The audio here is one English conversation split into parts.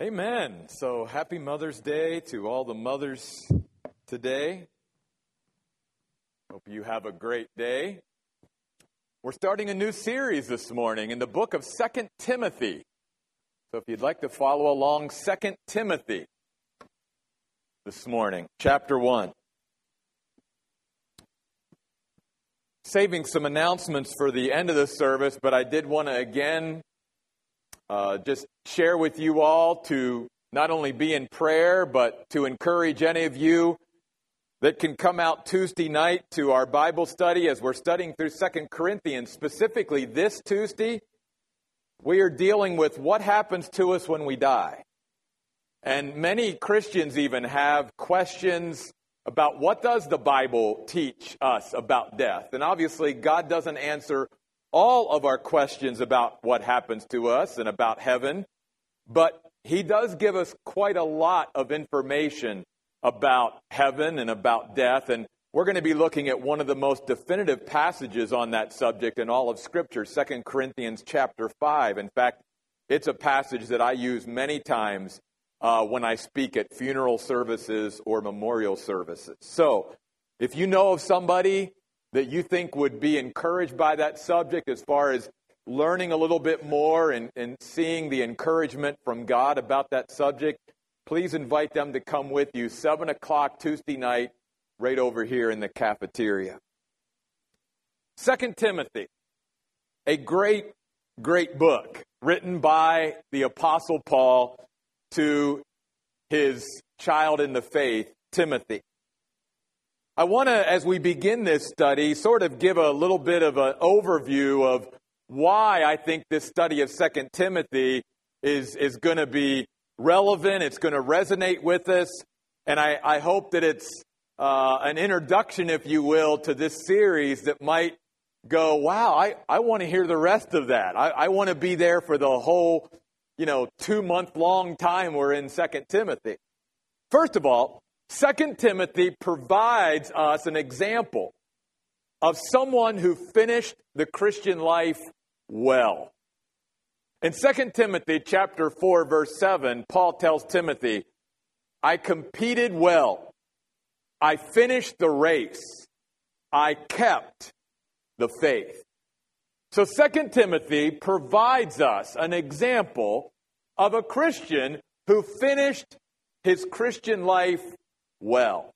Amen. So happy Mother's Day to all the mothers today. Hope you have a great day. We're starting a new series this morning in the book of Second Timothy. So if you'd like to follow along, Second Timothy this morning, chapter 1. Saving some announcements for the end of the service, but I did want to again uh, just share with you all to not only be in prayer, but to encourage any of you that can come out Tuesday night to our Bible study as we're studying through Second Corinthians. Specifically, this Tuesday, we are dealing with what happens to us when we die. And many Christians even have questions about what does the Bible teach us about death. And obviously, God doesn't answer all of our questions about what happens to us and about heaven, but he does give us quite a lot of information about heaven and about death. And we're going to be looking at one of the most definitive passages on that subject in all of Scripture, 2 Corinthians chapter 5. In fact, it's a passage that I use many times uh, when I speak at funeral services or memorial services. So, if you know of somebody that you think would be encouraged by that subject as far as learning a little bit more and, and seeing the encouragement from God about that subject, please invite them to come with you 7 o'clock Tuesday night right over here in the cafeteria. Second Timothy, a great, great book written by the Apostle Paul to his child in the faith, Timothy. I want to, as we begin this study, sort of give a little bit of an overview of why I think this study of Second Timothy is, is going to be relevant. It's going to resonate with us. And I, I hope that it's uh, an introduction, if you will, to this series that might go, wow, I, I want to hear the rest of that. I, I want to be there for the whole, you know, two month long time we're in Second Timothy. First of all, Second Timothy provides us an example of someone who finished the Christian life well. In 2 Timothy chapter 4 verse 7, Paul tells Timothy, I competed well. I finished the race. I kept the faith. So 2 Timothy provides us an example of a Christian who finished his Christian life well.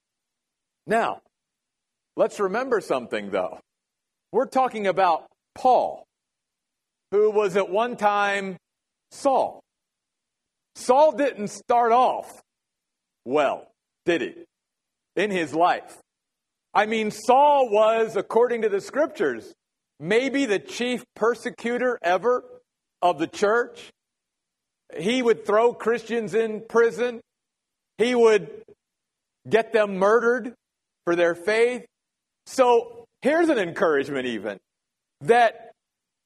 Now, let's remember something though. We're talking about Paul, who was at one time Saul. Saul didn't start off well, did he? In his life. I mean, Saul was, according to the scriptures, maybe the chief persecutor ever of the church. He would throw Christians in prison. He would get them murdered for their faith. So here's an encouragement, even that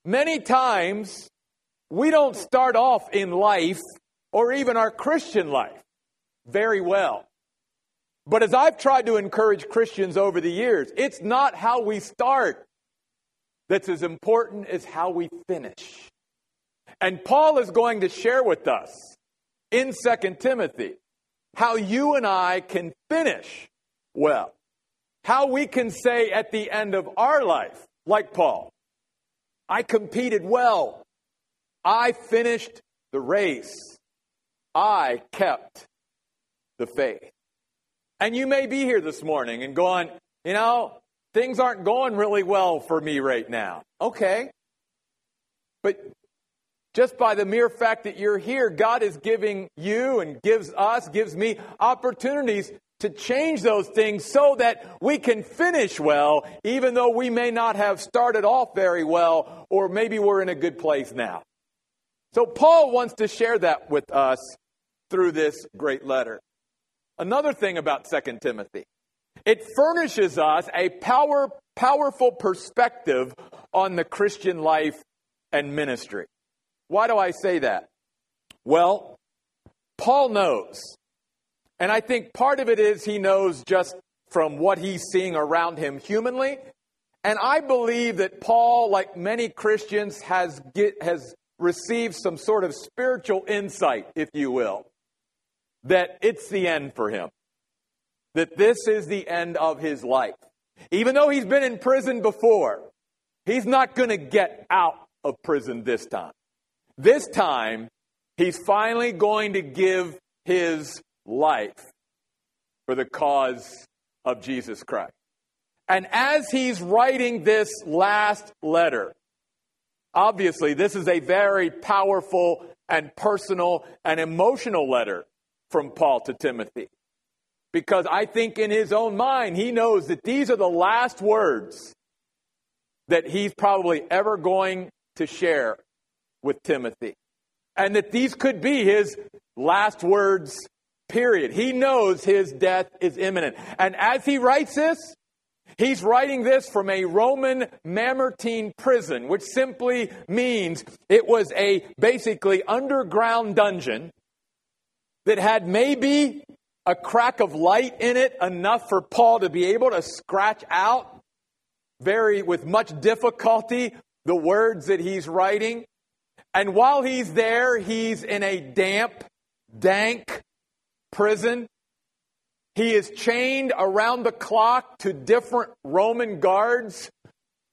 many times we don't start off in life or even our Christian life very well. But as I've tried to encourage Christians over the years, it's not how we start that's as important as how we finish. And Paul is going to share with us in 2 Timothy how you and I can finish well. How we can say at the end of our life, like Paul, I competed well. I finished the race. I kept the faith. And you may be here this morning and going, you know, things aren't going really well for me right now. Okay. But just by the mere fact that you're here, God is giving you and gives us, gives me opportunities to change those things so that we can finish well, even though we may not have started off very well, or maybe we're in a good place now. So Paul wants to share that with us through this great letter. Another thing about 2 Timothy, it furnishes us a power, powerful perspective on the Christian life and ministry. Why do I say that? Well, Paul knows. And I think part of it is he knows just from what he's seeing around him humanly. And I believe that Paul, like many Christians, has, get, has receives some sort of spiritual insight, if you will, that it's the end for him, that this is the end of his life. Even though he's been in prison before, he's not going to get out of prison this time. This time, he's finally going to give his life for the cause of Jesus Christ. And as he's writing this last letter, obviously this is a very powerful and personal and emotional letter from Paul to Timothy. Because I think in his own mind, he knows that these are the last words that he's probably ever going to share with Timothy. And that these could be his last words, period. He knows his death is imminent. And as he writes this, He's writing this from a Roman Mamertine prison, which simply means it was a basically underground dungeon that had maybe a crack of light in it enough for Paul to be able to scratch out very with much difficulty the words that he's writing. And while he's there, he's in a damp, dank prison. He is chained around the clock to different Roman guards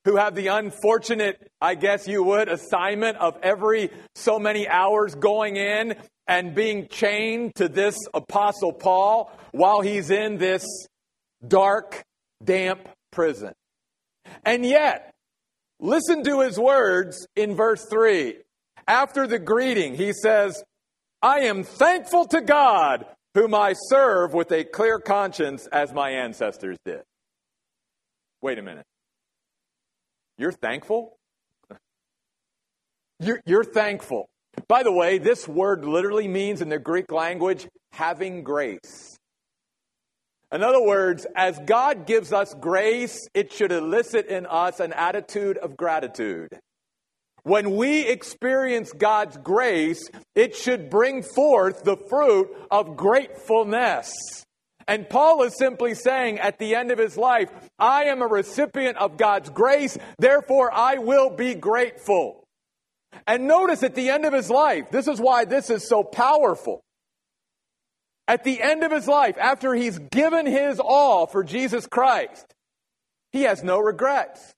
who have the unfortunate, I guess you would, assignment of every so many hours going in and being chained to this Apostle Paul while he's in this dark, damp prison. And yet, listen to his words in verse 3. After the greeting, he says, I am thankful to God whom I serve with a clear conscience as my ancestors did. Wait a minute. You're thankful? You're, you're, thankful. By the way, this word literally means in the Greek language having grace. In other words, as God gives us grace, it should elicit in us an attitude of gratitude. When we experience God's grace, it should bring forth the fruit of gratefulness. And Paul is simply saying at the end of his life, I am a recipient of God's grace, therefore I will be grateful. And notice at the end of his life, this is why this is so powerful. At the end of his life, after he's given his all for Jesus Christ, he has no regrets.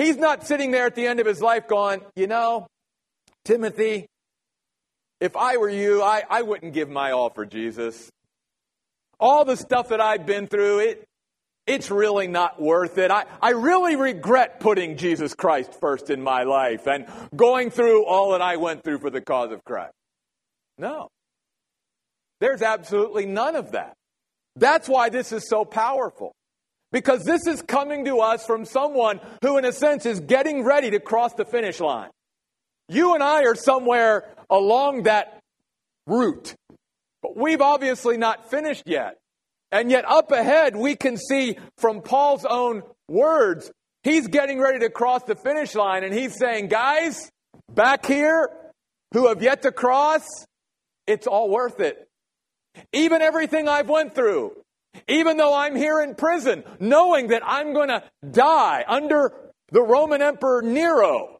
He's not sitting there at the end of his life going, you know, Timothy, if I were you, I, I wouldn't give my all for Jesus. All the stuff that I've been through, it, it's really not worth it. I, I really regret putting Jesus Christ first in my life and going through all that I went through for the cause of Christ. No. There's absolutely none of that. That's why this is so powerful. Because this is coming to us from someone who, in a sense, is getting ready to cross the finish line. You and I are somewhere along that route, but we've obviously not finished yet. And yet, up ahead, we can see from Paul's own words, he's getting ready to cross the finish line, and he's saying, Guys, back here who have yet to cross, it's all worth it. Even everything I've went through, even though I'm here in prison, knowing that I'm going to die under the Roman Emperor Nero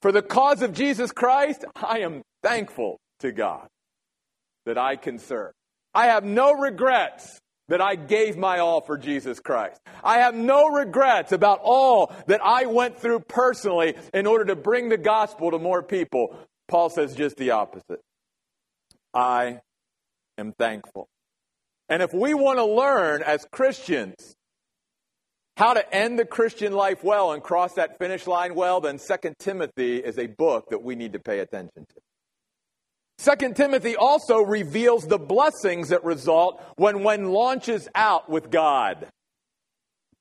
for the cause of Jesus Christ, I am thankful to God that I can serve. I have no regrets that I gave my all for Jesus Christ. I have no regrets about all that I went through personally in order to bring the gospel to more people. Paul says just the opposite. I am thankful. And if we want to learn as Christians how to end the Christian life well and cross that finish line well, then 2 Timothy is a book that we need to pay attention to. 2 Timothy also reveals the blessings that result when one launches out with God.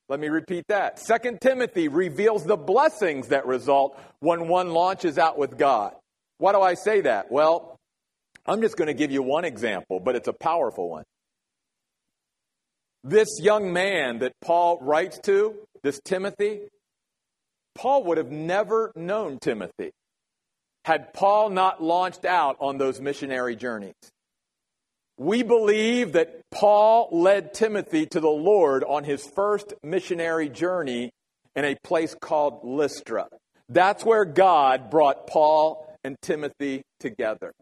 Let me repeat that. 2 Timothy reveals the blessings that result when one launches out with God. Why do I say that? Well, I'm just going to give you one example, but it's a powerful one. This young man that Paul writes to, this Timothy, Paul would have never known Timothy had Paul not launched out on those missionary journeys. We believe that Paul led Timothy to the Lord on his first missionary journey in a place called Lystra. That's where God brought Paul and Timothy together.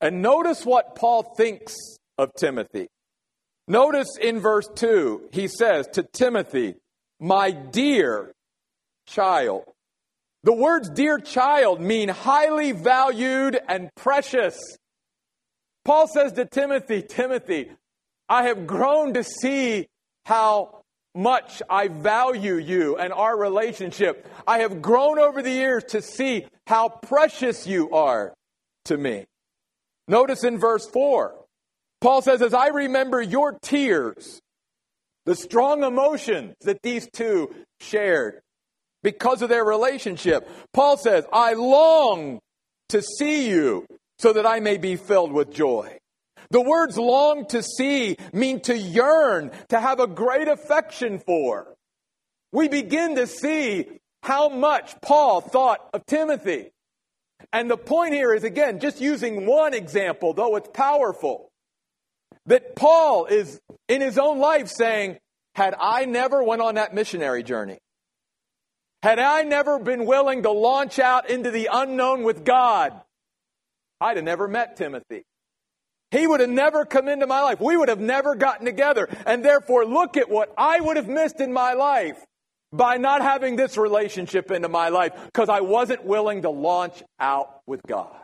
And notice what Paul thinks of Timothy. Notice in verse 2, he says to Timothy, My dear child. The words dear child mean highly valued and precious. Paul says to Timothy, Timothy, I have grown to see how much I value you and our relationship. I have grown over the years to see how precious you are to me. Notice in verse 4, Paul says, As I remember your tears, the strong emotions that these two shared because of their relationship, Paul says, I long to see you so that I may be filled with joy. The words long to see mean to yearn, to have a great affection for. We begin to see how much Paul thought of Timothy. And the point here is again, just using one example, though it's powerful, that Paul is in his own life saying, had I never went on that missionary journey, had I never been willing to launch out into the unknown with God, I'd have never met Timothy. He would have never come into my life. We would have never gotten together. And therefore, look at what I would have missed in my life by not having this relationship into my life because I wasn't willing to launch out with God.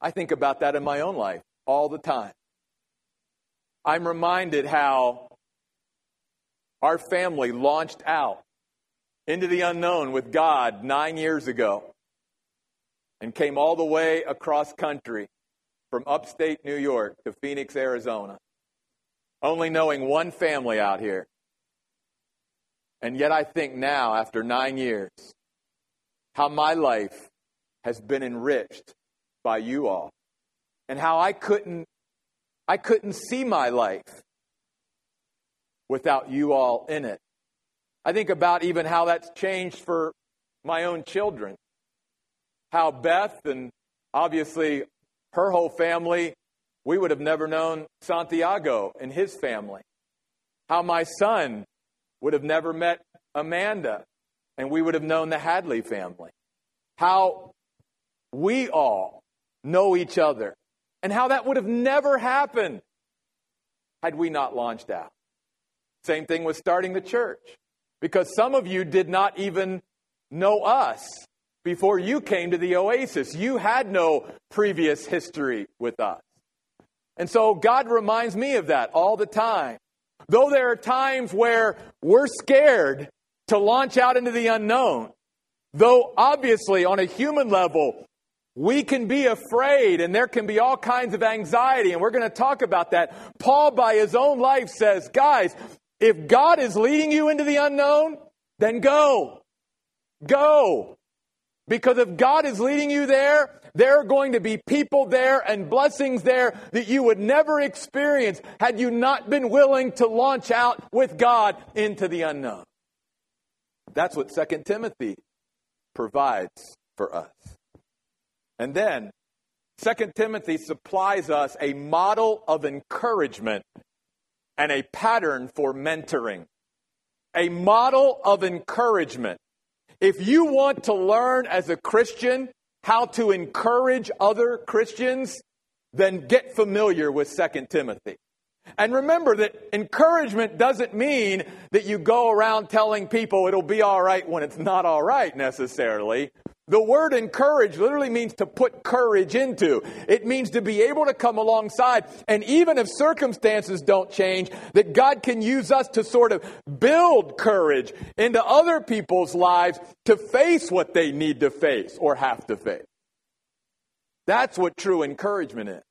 I think about that in my own life all the time. I'm reminded how our family launched out into the unknown with God nine years ago and came all the way across country from upstate New York to Phoenix, Arizona, only knowing one family out here. And yet I think now, after nine years, how my life has been enriched by you all and how I couldn't I couldn't see my life without you all in it. I think about even how that's changed for my own children. How Beth and obviously her whole family, we would have never known Santiago and his family. How my son would have never met Amanda and we would have known the Hadley family. How we all know each other and how that would have never happened had we not launched out. Same thing with starting the church because some of you did not even know us before you came to the oasis. You had no previous history with us. And so God reminds me of that all the time. Though there are times where we're scared to launch out into the unknown, though obviously on a human level, we can be afraid and there can be all kinds of anxiety, and we're going to talk about that. Paul, by his own life, says, guys, if God is leading you into the unknown, then go. Go. Because if God is leading you there, there are going to be people there and blessings there that you would never experience had you not been willing to launch out with God into the unknown. That's what 2 Timothy provides for us. And then 2 Timothy supplies us a model of encouragement and a pattern for mentoring. A model of encouragement. If you want to learn as a Christian how to encourage other Christians, then get familiar with 2 Timothy. And remember that encouragement doesn't mean that you go around telling people it'll be all right when it's not all right necessarily. The word encourage literally means to put courage into. It means to be able to come alongside. And even if circumstances don't change, that God can use us to sort of build courage into other people's lives to face what they need to face or have to face. That's what true encouragement is.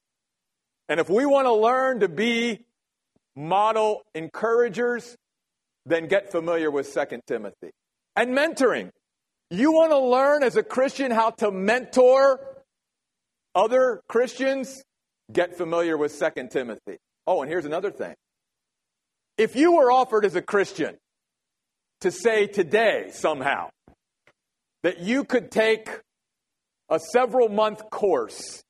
And if we want to learn to be model encouragers, then get familiar with 2 Timothy. And mentoring. You want to learn as a Christian how to mentor other Christians? Get familiar with 2 Timothy. Oh, and here's another thing. If you were offered as a Christian to say today somehow that you could take a several month course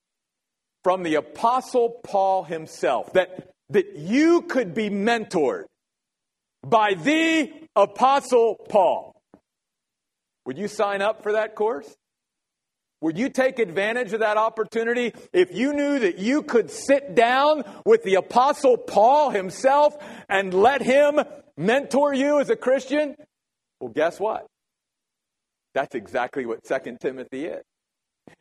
from the Apostle Paul himself, that, that you could be mentored by the Apostle Paul, would you sign up for that course? Would you take advantage of that opportunity if you knew that you could sit down with the Apostle Paul himself and let him mentor you as a Christian? Well, guess what? That's exactly what 2 Timothy is.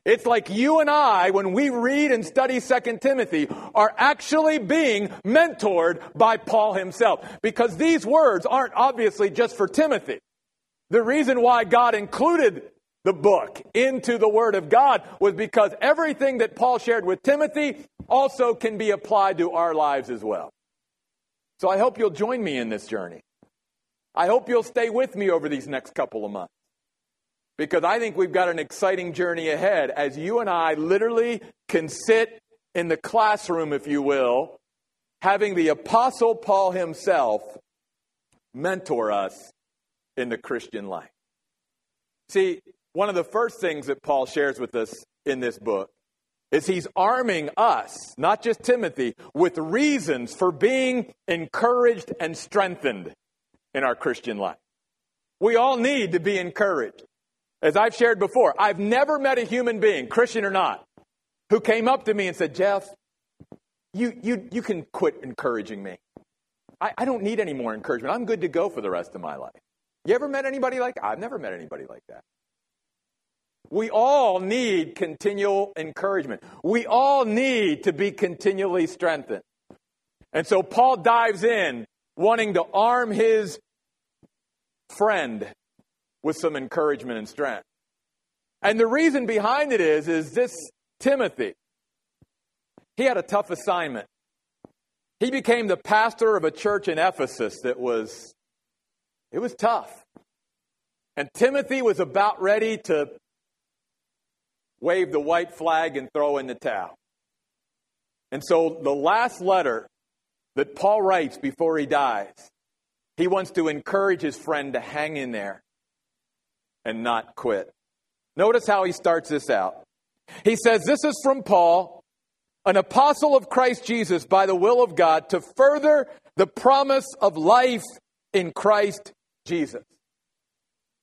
It's like you and I, when we read and study 2 Timothy, are actually being mentored by Paul himself. Because these words aren't obviously just for Timothy. The reason why God included the book into the Word of God was because everything that Paul shared with Timothy also can be applied to our lives as well. So I hope you'll join me in this journey. I hope you'll stay with me over these next couple of months. Because I think we've got an exciting journey ahead as you and I literally can sit in the classroom, if you will, having the Apostle Paul himself mentor us in the Christian life. See, one of the first things that Paul shares with us in this book is he's arming us, not just Timothy, with reasons for being encouraged and strengthened in our Christian life. We all need to be encouraged. As I've shared before, I've never met a human being, Christian or not, who came up to me and said, Jeff, you, you, you can quit encouraging me. I, I don't need any more encouragement. I'm good to go for the rest of my life. You ever met anybody like I've never met anybody like that. We all need continual encouragement. We all need to be continually strengthened. And so Paul dives in, wanting to arm his friend with some encouragement and strength. And the reason behind it is, is this Timothy, he had a tough assignment. He became the pastor of a church in Ephesus that was, it was tough. And Timothy was about ready to wave the white flag and throw in the towel. And so the last letter that Paul writes before he dies, he wants to encourage his friend to hang in there and not quit. Notice how he starts this out. He says, This is from Paul, an apostle of Christ Jesus by the will of God, to further the promise of life in Christ Jesus.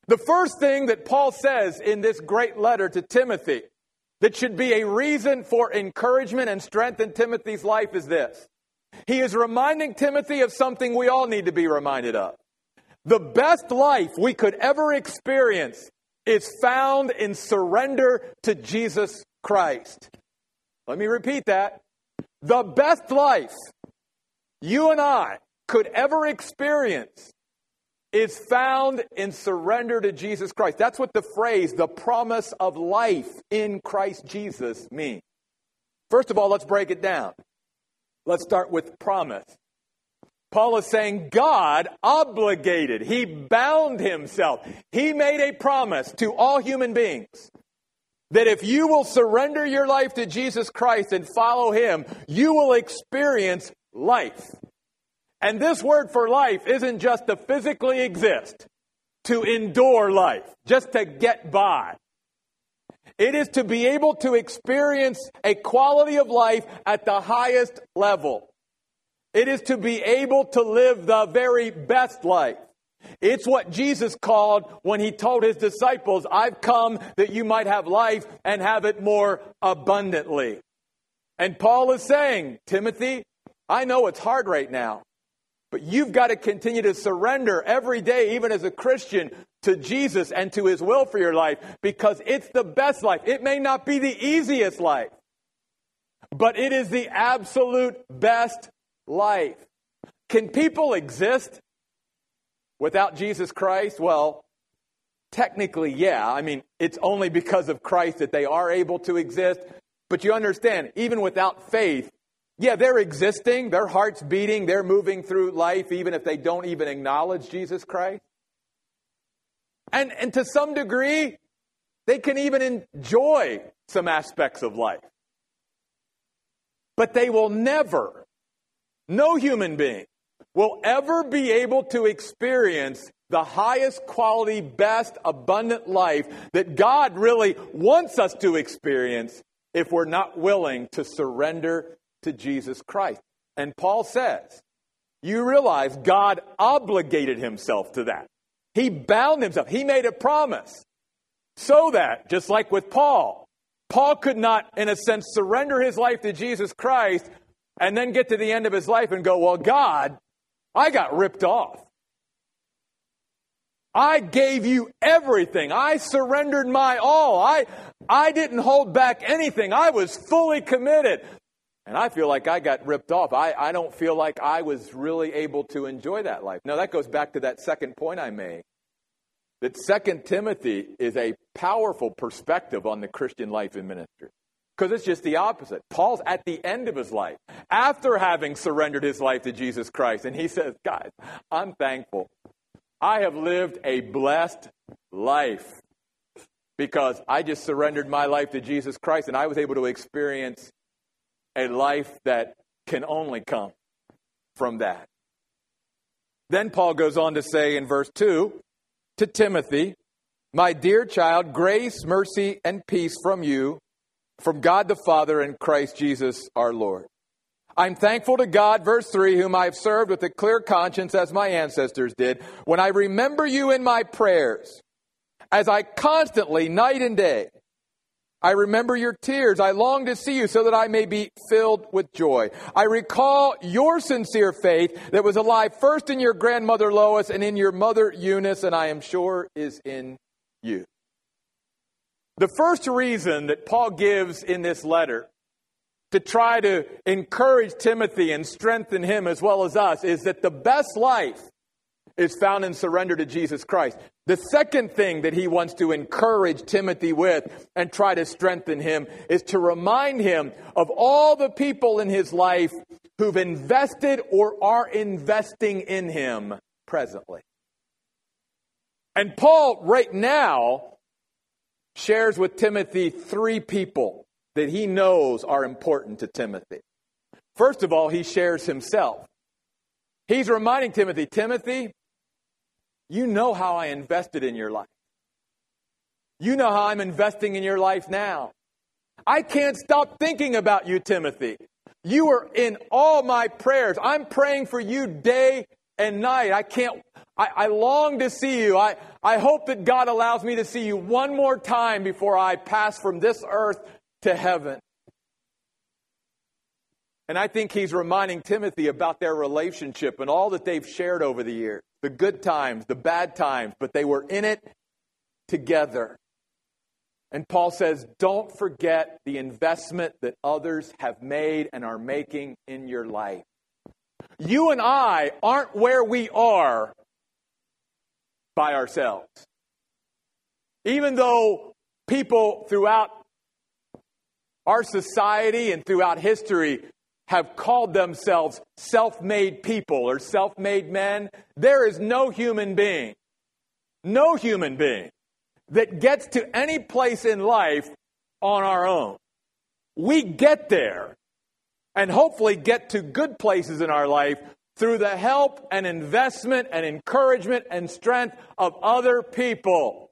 The first thing that Paul says in this great letter to Timothy that should be a reason for encouragement and strength in Timothy's life is this. He is reminding Timothy of something we all need to be reminded of. The best life we could ever experience is found in surrender to Jesus Christ. Let me repeat that. The best life you and I could ever experience is found in surrender to Jesus Christ. That's what the phrase, the promise of life in Christ Jesus, means. First of all, let's break it down. Let's start with promise. Paul is saying God obligated, he bound himself, he made a promise to all human beings that if you will surrender your life to Jesus Christ and follow him, you will experience life. And this word for life isn't just to physically exist, to endure life, just to get by. It is to be able to experience a quality of life at the highest level. It is to be able to live the very best life. It's what Jesus called when he told his disciples, I've come that you might have life and have it more abundantly. And Paul is saying, Timothy, I know it's hard right now. But you've got to continue to surrender every day, even as a Christian, to Jesus and to His will for your life because it's the best life. It may not be the easiest life, but it is the absolute best life. Can people exist without Jesus Christ? Well, technically, yeah. I mean, it's only because of Christ that they are able to exist. But you understand, even without faith, yeah, they're existing, their heart's beating, they're moving through life even if they don't even acknowledge Jesus Christ. And, and to some degree, they can even enjoy some aspects of life. But they will never, no human being will ever be able to experience the highest quality, best, abundant life that God really wants us to experience if we're not willing to surrender to Jesus Christ. And Paul says, you realize God obligated himself to that. He bound himself. He made a promise so that, just like with Paul, Paul could not, in a sense, surrender his life to Jesus Christ and then get to the end of his life and go, Well, God, I got ripped off. I gave you everything. I surrendered my all. I, I didn't hold back anything. I was fully committed. And I feel like I got ripped off. I, I don't feel like I was really able to enjoy that life. Now, that goes back to that second point I made that Second Timothy is a powerful perspective on the Christian life and ministry. Because it's just the opposite. Paul's at the end of his life, after having surrendered his life to Jesus Christ. And he says, Guys, I'm thankful. I have lived a blessed life because I just surrendered my life to Jesus Christ and I was able to experience a life that can only come from that. Then Paul goes on to say in verse 2 to Timothy, My dear child, grace, mercy, and peace from you, from God the Father and Christ Jesus our Lord. I'm thankful to God, verse 3, whom I have served with a clear conscience as my ancestors did, when I remember you in my prayers, as I constantly, night and day, I remember your tears. I long to see you so that I may be filled with joy. I recall your sincere faith that was alive first in your grandmother Lois and in your mother Eunice, and I am sure is in you. The first reason that Paul gives in this letter to try to encourage Timothy and strengthen him as well as us is that the best life is found in surrender to Jesus Christ. The second thing that he wants to encourage Timothy with and try to strengthen him is to remind him of all the people in his life who've invested or are investing in him presently. And Paul, right now, shares with Timothy three people that he knows are important to Timothy. First of all, he shares himself. He's reminding Timothy, Timothy, you know how I invested in your life. You know how I'm investing in your life now. I can't stop thinking about you, Timothy. You are in all my prayers. I'm praying for you day and night. I can't, I, I, long to see you. I, I hope that God allows me to see you one more time before I pass from this earth to heaven. And I think he's reminding Timothy about their relationship and all that they've shared over the years the good times, the bad times, but they were in it together. And Paul says, don't forget the investment that others have made and are making in your life. You and I aren't where we are by ourselves. Even though people throughout our society and throughout history have called themselves self made people or self made men, there is no human being, no human being that gets to any place in life on our own. We get there and hopefully get to good places in our life through the help and investment and encouragement and strength of other people.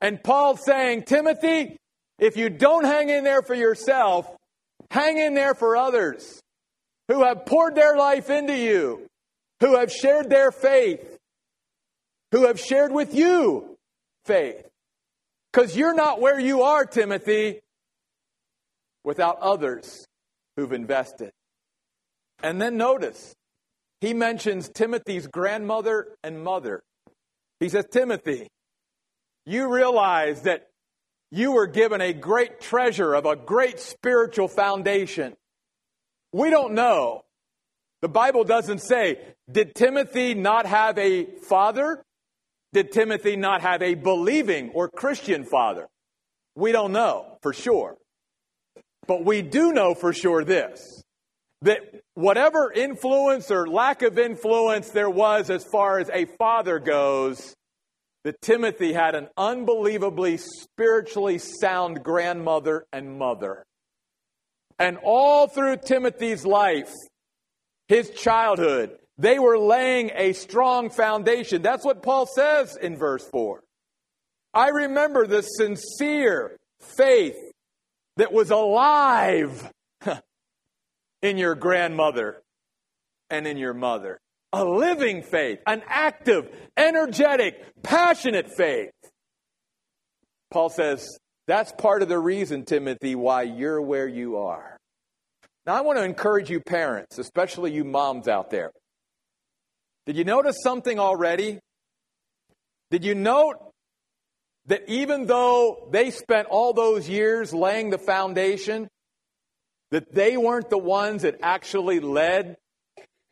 And Paul's saying, Timothy, if you don't hang in there for yourself, hang in there for others who have poured their life into you, who have shared their faith, who have shared with you faith. Because you're not where you are, Timothy, without others who've invested. And then notice, he mentions Timothy's grandmother and mother. He says, Timothy, you realize that you were given a great treasure of a great spiritual foundation. We don't know. The Bible doesn't say, did Timothy not have a father? Did Timothy not have a believing or Christian father? We don't know for sure. But we do know for sure this that whatever influence or lack of influence there was as far as a father goes, that Timothy had an unbelievably spiritually sound grandmother and mother. And all through Timothy's life, his childhood, they were laying a strong foundation. That's what Paul says in verse 4. I remember the sincere faith that was alive in your grandmother and in your mother. A living faith, an active, energetic, passionate faith. Paul says That's part of the reason, Timothy, why you're where you are. Now, I want to encourage you, parents, especially you moms out there. Did you notice something already? Did you note that even though they spent all those years laying the foundation, that they weren't the ones that actually led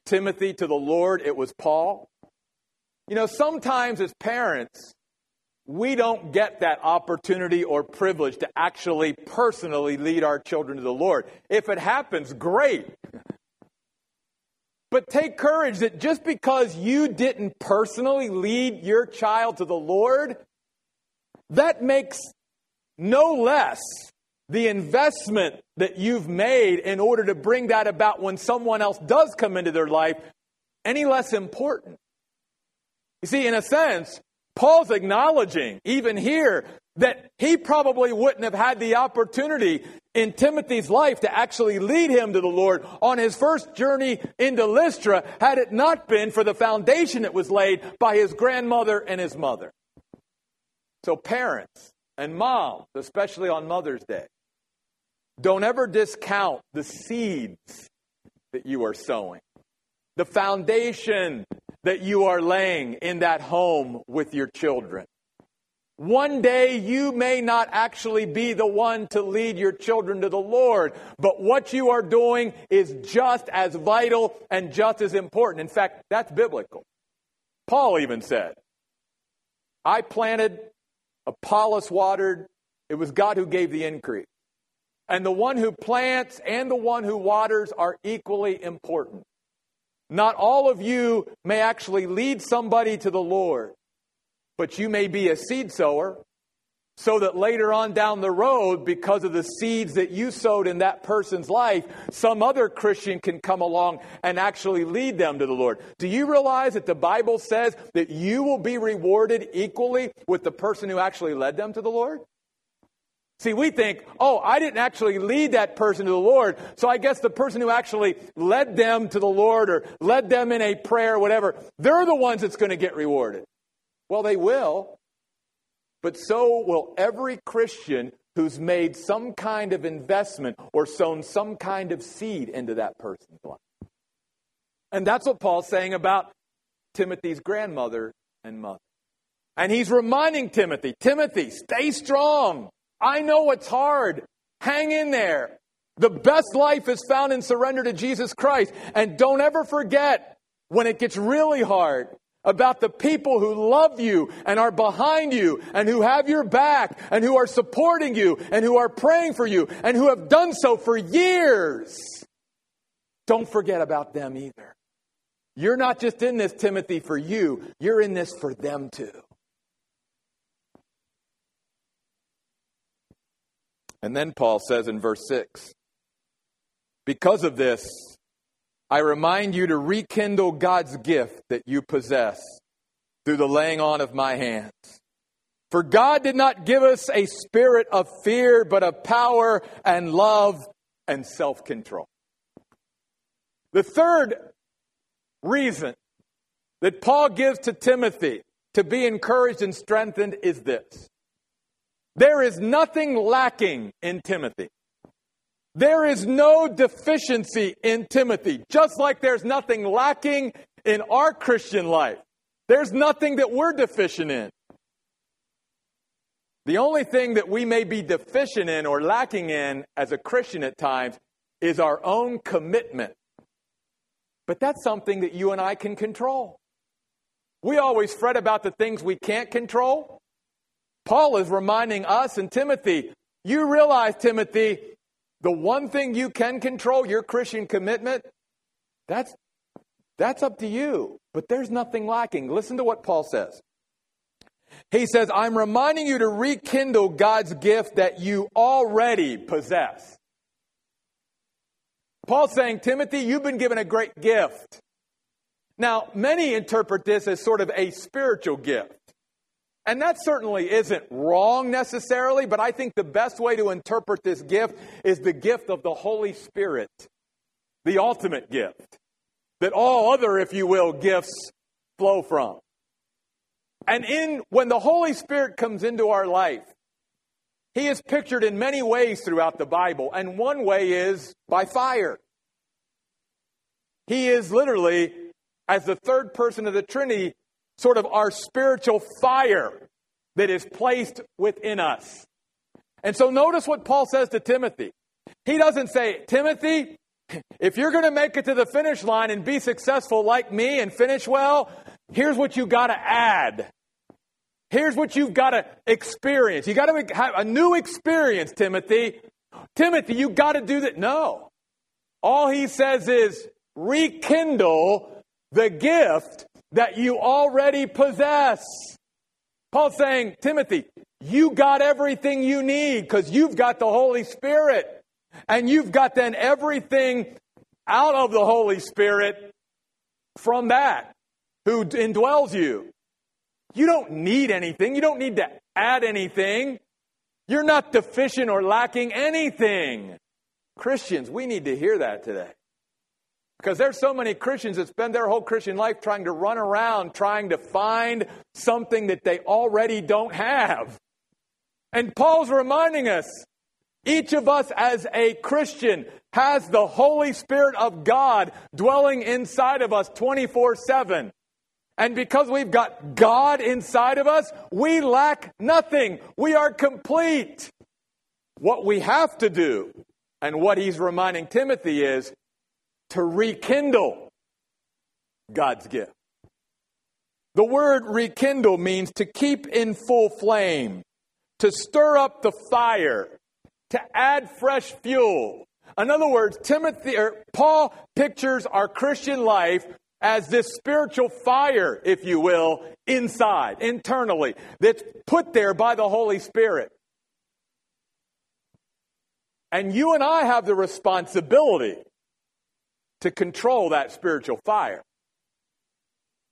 Timothy to the Lord, it was Paul? You know, sometimes as parents, we don't get that opportunity or privilege to actually personally lead our children to the Lord. If it happens, great. But take courage that just because you didn't personally lead your child to the Lord, that makes no less the investment that you've made in order to bring that about when someone else does come into their life any less important. You see, in a sense, Paul's acknowledging, even here, that he probably wouldn't have had the opportunity in Timothy's life to actually lead him to the Lord on his first journey into Lystra had it not been for the foundation that was laid by his grandmother and his mother. So, parents and moms, especially on Mother's Day, don't ever discount the seeds that you are sowing, the foundation that you are laying in that home with your children. One day you may not actually be the one to lead your children to the Lord, but what you are doing is just as vital and just as important. In fact, that's biblical. Paul even said, I planted, Apollos watered, it was God who gave the increase. And the one who plants and the one who waters are equally important. Not all of you may actually lead somebody to the Lord, but you may be a seed sower so that later on down the road, because of the seeds that you sowed in that person's life, some other Christian can come along and actually lead them to the Lord. Do you realize that the Bible says that you will be rewarded equally with the person who actually led them to the Lord? See, we think, oh, I didn't actually lead that person to the Lord, so I guess the person who actually led them to the Lord or led them in a prayer or whatever, they're the ones that's going to get rewarded. Well, they will, but so will every Christian who's made some kind of investment or sown some kind of seed into that person's life. And that's what Paul's saying about Timothy's grandmother and mother. And he's reminding Timothy, Timothy, stay strong. I know it's hard. Hang in there. The best life is found in surrender to Jesus Christ. And don't ever forget when it gets really hard about the people who love you and are behind you and who have your back and who are supporting you and who are praying for you and who have done so for years. Don't forget about them either. You're not just in this, Timothy, for you, you're in this for them too. And then Paul says in verse 6 Because of this, I remind you to rekindle God's gift that you possess through the laying on of my hands. For God did not give us a spirit of fear, but of power and love and self control. The third reason that Paul gives to Timothy to be encouraged and strengthened is this there is nothing lacking in Timothy. There is no deficiency in Timothy, just like there's nothing lacking in our Christian life. There's nothing that we're deficient in. The only thing that we may be deficient in or lacking in as a Christian at times is our own commitment. But that's something that you and I can control. We always fret about the things we can't control. Paul is reminding us and Timothy, you realize, Timothy, the one thing you can control, your Christian commitment, that's, that's up to you. But there's nothing lacking. Listen to what Paul says. He says, I'm reminding you to rekindle God's gift that you already possess. Paul's saying, Timothy, you've been given a great gift. Now, many interpret this as sort of a spiritual gift. And that certainly isn't wrong necessarily, but I think the best way to interpret this gift is the gift of the Holy Spirit, the ultimate gift, that all other, if you will, gifts flow from. And in when the Holy Spirit comes into our life, He is pictured in many ways throughout the Bible, and one way is by fire. He is literally, as the third person of the Trinity, sort of our spiritual fire that is placed within us. And so notice what Paul says to Timothy. He doesn't say, Timothy, if you're going to make it to the finish line and be successful like me and finish well, here's what you got to add. Here's what you've got to experience. You got to have a new experience, Timothy. Timothy, you got to do that. No. All he says is rekindle the gift that you already possess. Paul's saying, Timothy, you got everything you need because you've got the Holy Spirit. And you've got then everything out of the Holy Spirit from that who indwells you. You don't need anything. You don't need to add anything. You're not deficient or lacking anything. Christians, we need to hear that today. Because there's so many Christians that spend their whole Christian life trying to run around, trying to find something that they already don't have. And Paul's reminding us each of us as a Christian has the Holy Spirit of God dwelling inside of us 24 7. And because we've got God inside of us, we lack nothing. We are complete. What we have to do, and what he's reminding Timothy is to rekindle God's gift. The word rekindle means to keep in full flame, to stir up the fire, to add fresh fuel. In other words, Timothy or Paul pictures our Christian life as this spiritual fire, if you will, inside, internally, that's put there by the Holy Spirit. And you and I have the responsibility to control that spiritual fire.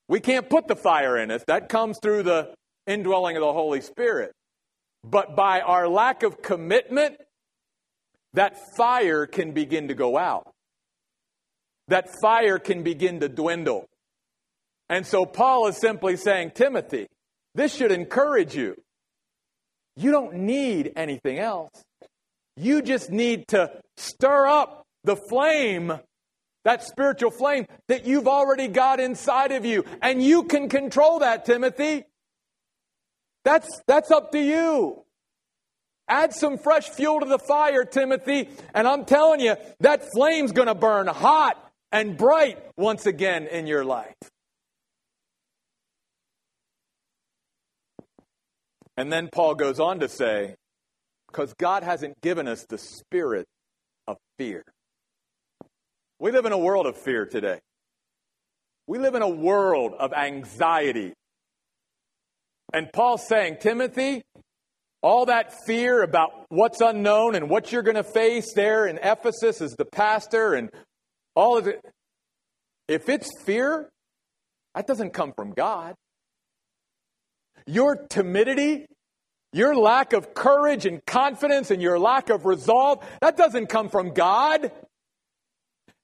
We can't put the fire in us, that comes through the indwelling of the Holy Spirit. But by our lack of commitment, that fire can begin to go out that fire can begin to dwindle. And so Paul is simply saying, Timothy, this should encourage you. You don't need anything else. You just need to stir up the flame, that spiritual flame that you've already got inside of you. And you can control that, Timothy. That's, that's up to you. Add some fresh fuel to the fire, Timothy, and I'm telling you, that flame's going to burn hot and bright once again in your life. And then Paul goes on to say, because God hasn't given us the spirit of fear. We live in a world of fear today. We live in a world of anxiety. And Paul's saying, Timothy, all that fear about what's unknown and what you're going to face there in Ephesus as the pastor and all of it. If it's fear, that doesn't come from God. Your timidity, your lack of courage and confidence, and your lack of resolve, that doesn't come from God.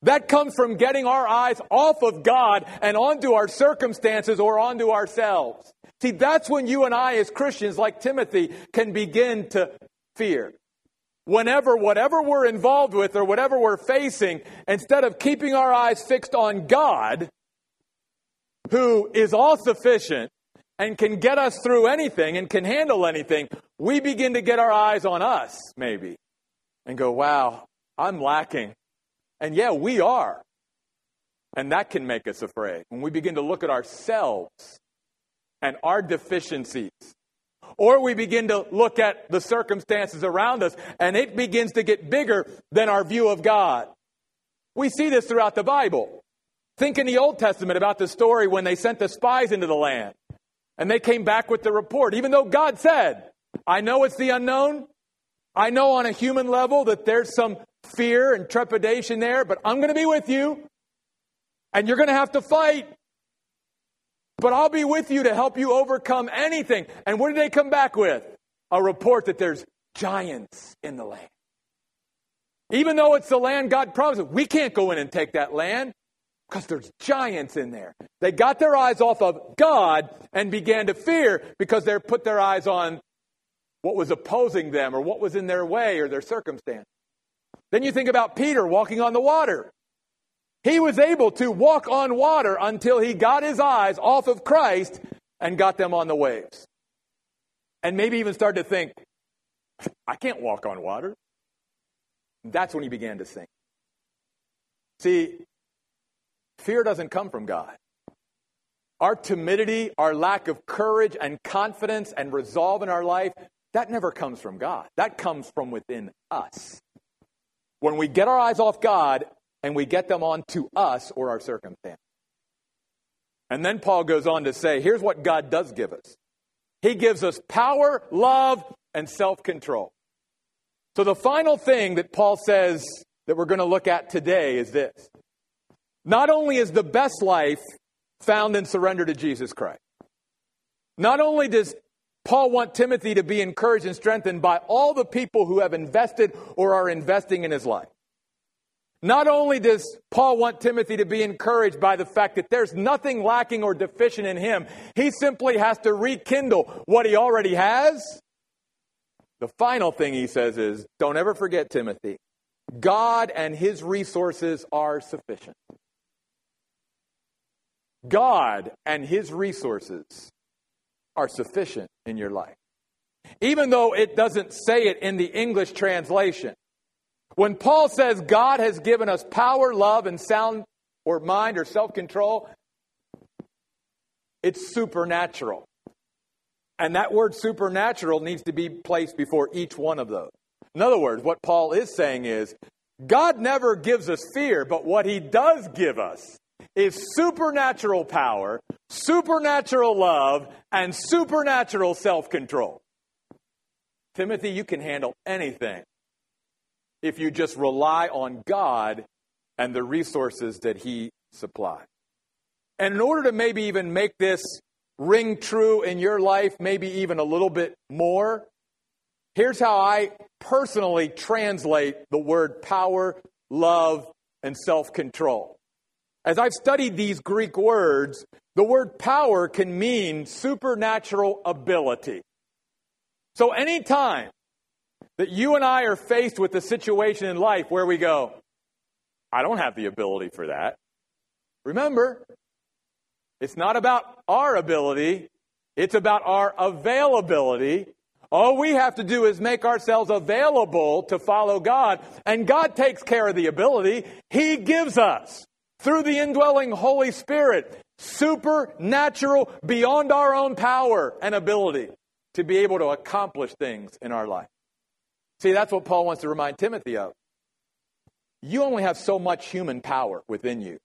That comes from getting our eyes off of God and onto our circumstances or onto ourselves. See, that's when you and I, as Christians like Timothy, can begin to fear whenever whatever we're involved with or whatever we're facing, instead of keeping our eyes fixed on God, who is all sufficient and can get us through anything and can handle anything, we begin to get our eyes on us, maybe, and go, wow, I'm lacking. And yeah, we are. And that can make us afraid. When we begin to look at ourselves and our deficiencies or we begin to look at the circumstances around us and it begins to get bigger than our view of God. We see this throughout the Bible. Think in the Old Testament about the story when they sent the spies into the land and they came back with the report, even though God said, I know it's the unknown. I know on a human level that there's some fear and trepidation there, but I'm going to be with you and you're going to have to fight. But I'll be with you to help you overcome anything. And what did they come back with? A report that there's giants in the land. Even though it's the land God promised, we can't go in and take that land because there's giants in there. They got their eyes off of God and began to fear because they put their eyes on what was opposing them or what was in their way or their circumstance. Then you think about Peter walking on the water. He was able to walk on water until he got his eyes off of Christ and got them on the waves. And maybe even started to think, I can't walk on water. That's when he began to sink. See, fear doesn't come from God. Our timidity, our lack of courage and confidence and resolve in our life, that never comes from God. That comes from within us. When we get our eyes off God and we get them onto us or our circumstance. And then Paul goes on to say, here's what God does give us He gives us power, love, and self control. So the final thing that Paul says that we're going to look at today is this. Not only is the best life found in surrender to Jesus Christ, not only does Paul want Timothy to be encouraged and strengthened by all the people who have invested or are investing in his life. Not only does Paul want Timothy to be encouraged by the fact that there's nothing lacking or deficient in him, he simply has to rekindle what he already has. The final thing he says is don't ever forget, Timothy, God and his resources are sufficient. God and his resources are sufficient in your life. Even though it doesn't say it in the English translation, when Paul says God has given us power, love, and sound or mind or self control, it's supernatural. And that word supernatural needs to be placed before each one of those. In other words, what Paul is saying is God never gives us fear, but what he does give us is supernatural power, supernatural love, and supernatural self control. Timothy, you can handle anything if you just rely on God and the resources that He supplies. And in order to maybe even make this ring true in your life, maybe even a little bit more, here's how I personally translate the word power, love, and self control. As I've studied these Greek words, the word power can mean supernatural ability. So anytime that you and I are faced with a situation in life where we go, I don't have the ability for that. Remember, it's not about our ability, it's about our availability. All we have to do is make ourselves available to follow God, and God takes care of the ability. He gives us, through the indwelling Holy Spirit, supernatural, beyond our own power and ability to be able to accomplish things in our life. See, that's what Paul wants to remind Timothy of. You only have so much human power within you.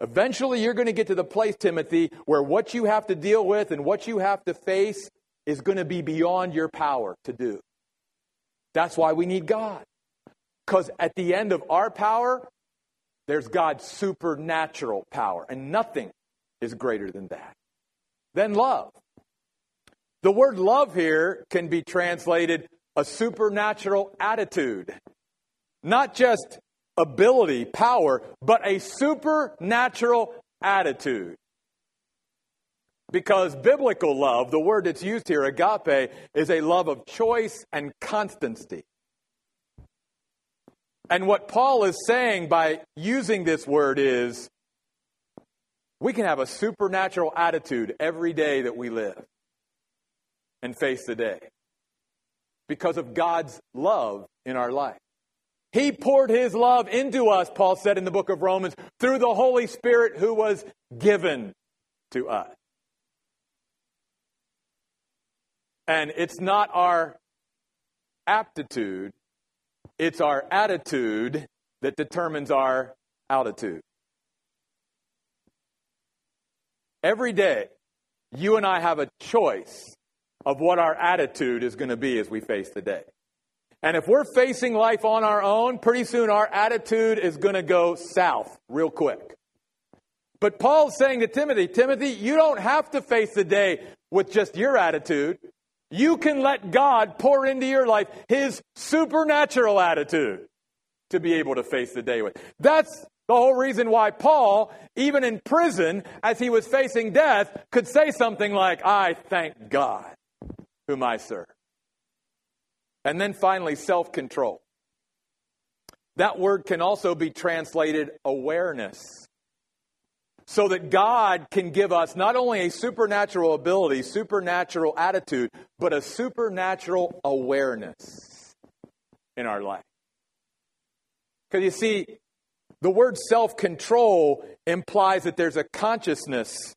Eventually, you're going to get to the place, Timothy, where what you have to deal with and what you have to face is going to be beyond your power to do. That's why we need God. Because at the end of our power, there's God's supernatural power, and nothing is greater than that. Then love. The word love here can be translated a supernatural attitude. Not just ability, power, but a supernatural attitude. Because biblical love, the word that's used here, agape, is a love of choice and constancy. And what Paul is saying by using this word is we can have a supernatural attitude every day that we live and face the day because of God's love in our life. He poured his love into us, Paul said in the book of Romans, through the Holy Spirit who was given to us. And it's not our aptitude, it's our attitude that determines our altitude. Every day, you and I have a choice of what our attitude is going to be as we face the day. And if we're facing life on our own, pretty soon our attitude is going to go south real quick. But Paul's saying to Timothy, Timothy, you don't have to face the day with just your attitude. You can let God pour into your life his supernatural attitude to be able to face the day with. That's the whole reason why Paul, even in prison, as he was facing death, could say something like, I thank God whom I serve. And then finally, self control. That word can also be translated awareness. So that God can give us not only a supernatural ability, supernatural attitude, but a supernatural awareness in our life. Because you see, the word self control implies that there's a consciousness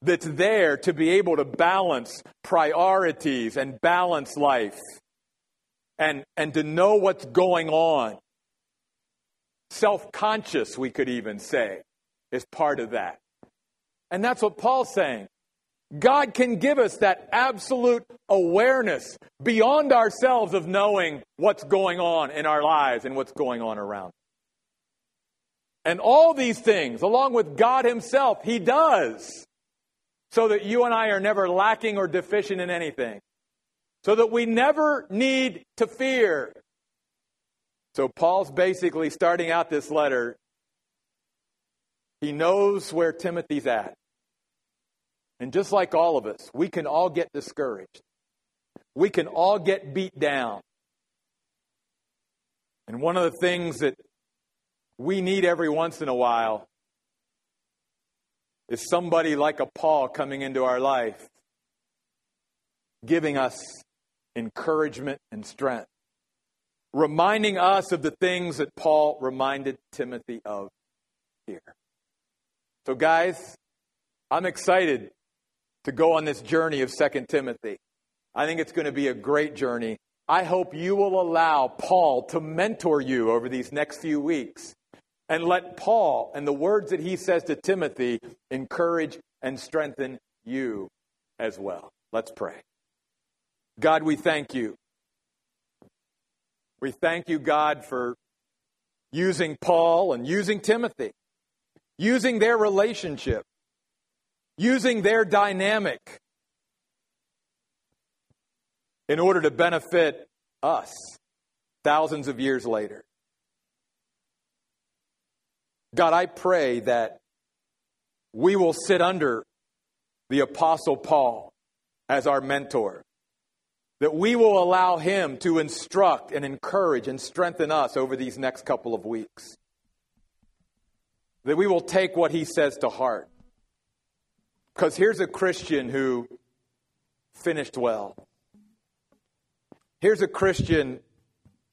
that's there to be able to balance priorities and balance life and, and to know what's going on. Self conscious, we could even say, is part of that. And that's what Paul's saying. God can give us that absolute awareness beyond ourselves of knowing what's going on in our lives and what's going on around. And all these things, along with God Himself, He does so that you and I are never lacking or deficient in anything, so that we never need to fear. So, Paul's basically starting out this letter. He knows where Timothy's at. And just like all of us, we can all get discouraged. We can all get beat down. And one of the things that we need every once in a while is somebody like a Paul coming into our life, giving us encouragement and strength, reminding us of the things that Paul reminded Timothy of here. So, guys, I'm excited to go on this journey of Second Timothy. I think it's going to be a great journey. I hope you will allow Paul to mentor you over these next few weeks and let Paul and the words that he says to Timothy encourage and strengthen you as well. Let's pray. God, we thank you. We thank you, God, for using Paul and using Timothy, using their relationship, using their dynamic in order to benefit us thousands of years later. God, I pray that we will sit under the Apostle Paul as our mentor, that we will allow him to instruct and encourage and strengthen us over these next couple of weeks, that we will take what he says to heart. Because here's a Christian who finished well. Here's a Christian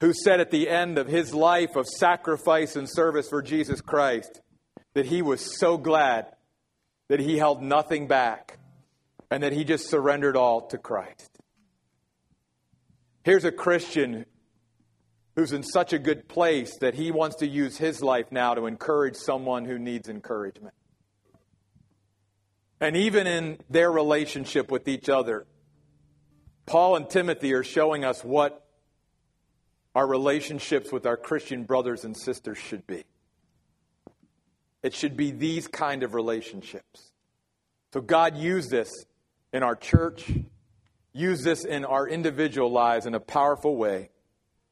who said at the end of his life of sacrifice and service for Jesus Christ that he was so glad that he held nothing back and that he just surrendered all to Christ. Here's a Christian who's in such a good place that he wants to use his life now to encourage someone who needs encouragement. And even in their relationship with each other, Paul and Timothy are showing us what our relationships with our Christian brothers and sisters should be. It should be these kind of relationships. So God used this in our church, used this in our individual lives in a powerful way.